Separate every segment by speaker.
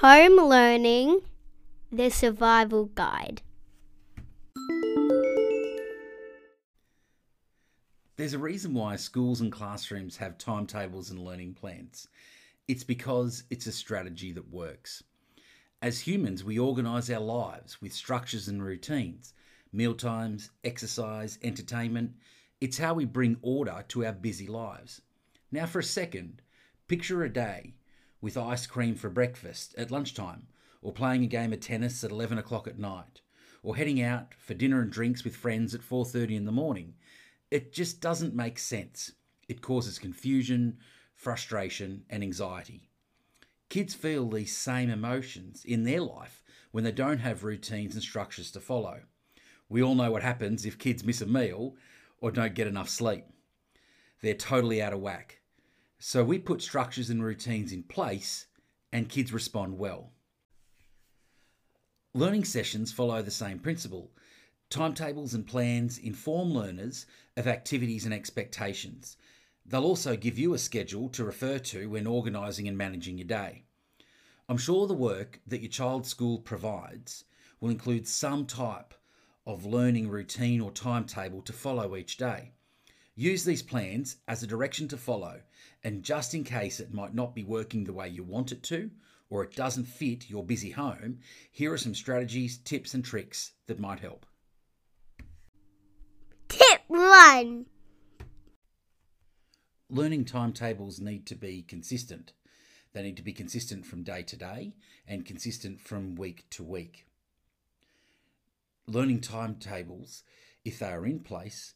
Speaker 1: Home Learning The Survival Guide.
Speaker 2: There's a reason why schools and classrooms have timetables and learning plans. It's because it's a strategy that works. As humans, we organise our lives with structures and routines mealtimes, exercise, entertainment. It's how we bring order to our busy lives. Now, for a second, picture a day with ice cream for breakfast at lunchtime, or playing a game of tennis at 11 o'clock at night, or heading out for dinner and drinks with friends at 4:30 in the morning. It just doesn't make sense. It causes confusion, frustration, and anxiety. Kids feel these same emotions in their life when they don't have routines and structures to follow. We all know what happens if kids miss a meal or don't get enough sleep. They're totally out of whack. So we put structures and routines in place and kids respond well. Learning sessions follow the same principle. Timetables and plans inform learners of activities and expectations. They'll also give you a schedule to refer to when organising and managing your day. I'm sure the work that your child's school provides will include some type of learning routine or timetable to follow each day. Use these plans as a direction to follow, and just in case it might not be working the way you want it to, or it doesn't fit your busy home, here are some strategies, tips, and tricks that might help.
Speaker 1: Tip 1
Speaker 2: Learning timetables need to be consistent. They need to be consistent from day to day and consistent from week to week. Learning timetables, if they are in place,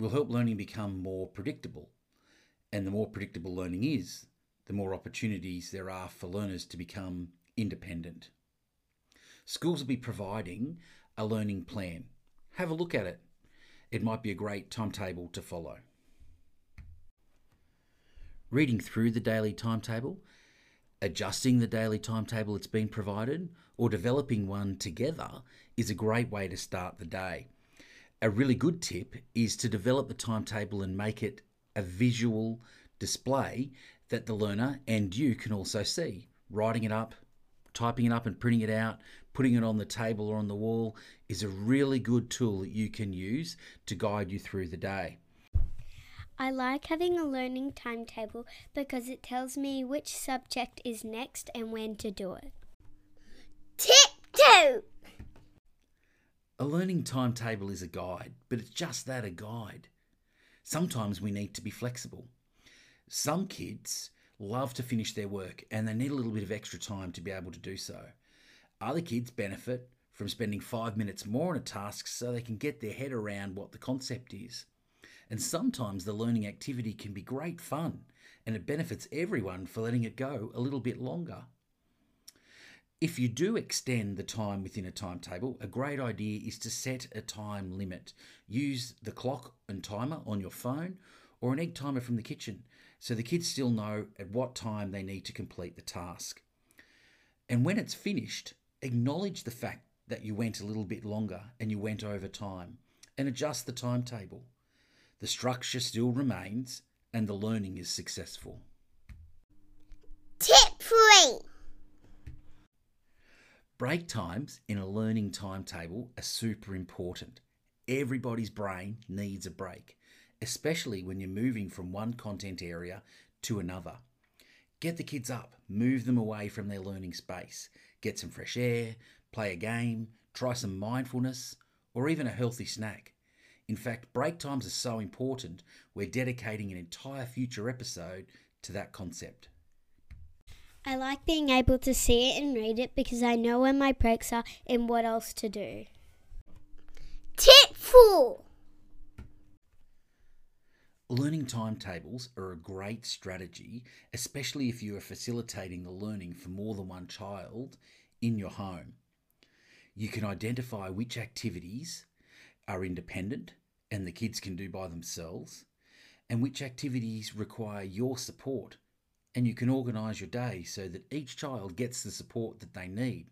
Speaker 2: will help learning become more predictable. And the more predictable learning is, the more opportunities there are for learners to become independent. Schools will be providing a learning plan. Have a look at it. It might be a great timetable to follow. Reading through the daily timetable, adjusting the daily timetable that's been provided, or developing one together is a great way to start the day. A really good tip is to develop the timetable and make it a visual display that the learner and you can also see. Writing it up, typing it up and printing it out, putting it on the table or on the wall is a really good tool that you can use to guide you through the day.
Speaker 1: I like having a learning timetable because it tells me which subject is next and when to do it. Tip 2
Speaker 2: A learning timetable is a guide, but it's just that a guide. Sometimes we need to be flexible. Some kids love to finish their work and they need a little bit of extra time to be able to do so. Other kids benefit from spending five minutes more on a task so they can get their head around what the concept is. And sometimes the learning activity can be great fun and it benefits everyone for letting it go a little bit longer. If you do extend the time within a timetable, a great idea is to set a time limit. Use the clock and timer on your phone or an egg timer from the kitchen so the kids still know at what time they need to complete the task. And when it's finished, acknowledge the fact that you went a little bit longer and you went over time and adjust the timetable. The structure still remains and the learning is successful.
Speaker 1: Tip 3
Speaker 2: Break times in a learning timetable are super important. Everybody's brain needs a break, especially when you're moving from one content area to another. Get the kids up, move them away from their learning space, get some fresh air, play a game, try some mindfulness, or even a healthy snack. In fact, break times are so important, we're dedicating an entire future episode to that concept.
Speaker 1: I like being able to see it and read it because I know when my breaks are and what else to do. Tip 4
Speaker 2: Learning timetables are a great strategy, especially if you are facilitating the learning for more than one child in your home. You can identify which activities are independent and the kids can do by themselves, and which activities require your support and you can organise your day so that each child gets the support that they need.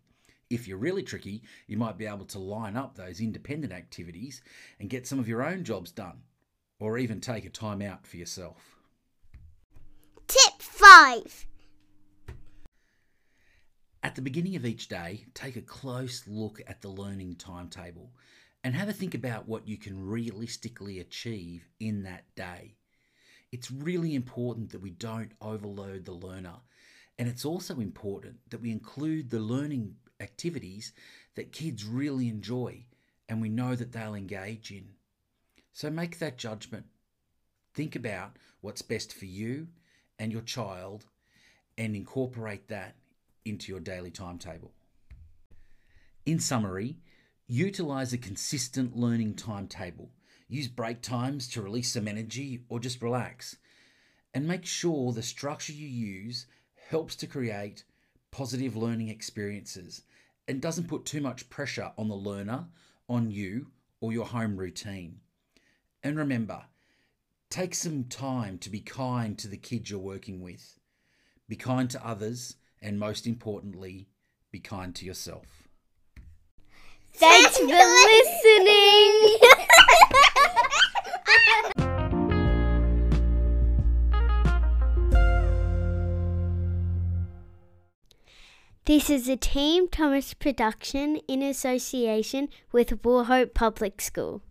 Speaker 2: If you're really tricky, you might be able to line up those independent activities and get some of your own jobs done, or even take a time out for yourself.
Speaker 1: Tip 5
Speaker 2: At the beginning of each day, take a close look at the learning timetable and have a think about what you can realistically achieve in that day. It's really important that we don't overload the learner, and it's also important that we include the learning activities that kids really enjoy and we know that they'll engage in. So make that judgment. Think about what's best for you and your child and incorporate that into your daily timetable. In summary, utilize a consistent learning timetable. Use break times to release some energy or just relax. And make sure the structure you use helps to create positive learning experiences and doesn't put too much pressure on the learner, on you, or your home routine. And remember, take some time to be kind to the kids you're working with. Be kind to others, and most importantly, be kind to yourself.
Speaker 1: Thanks for listening. This is a Team Thomas production in association with Woolhope Public School.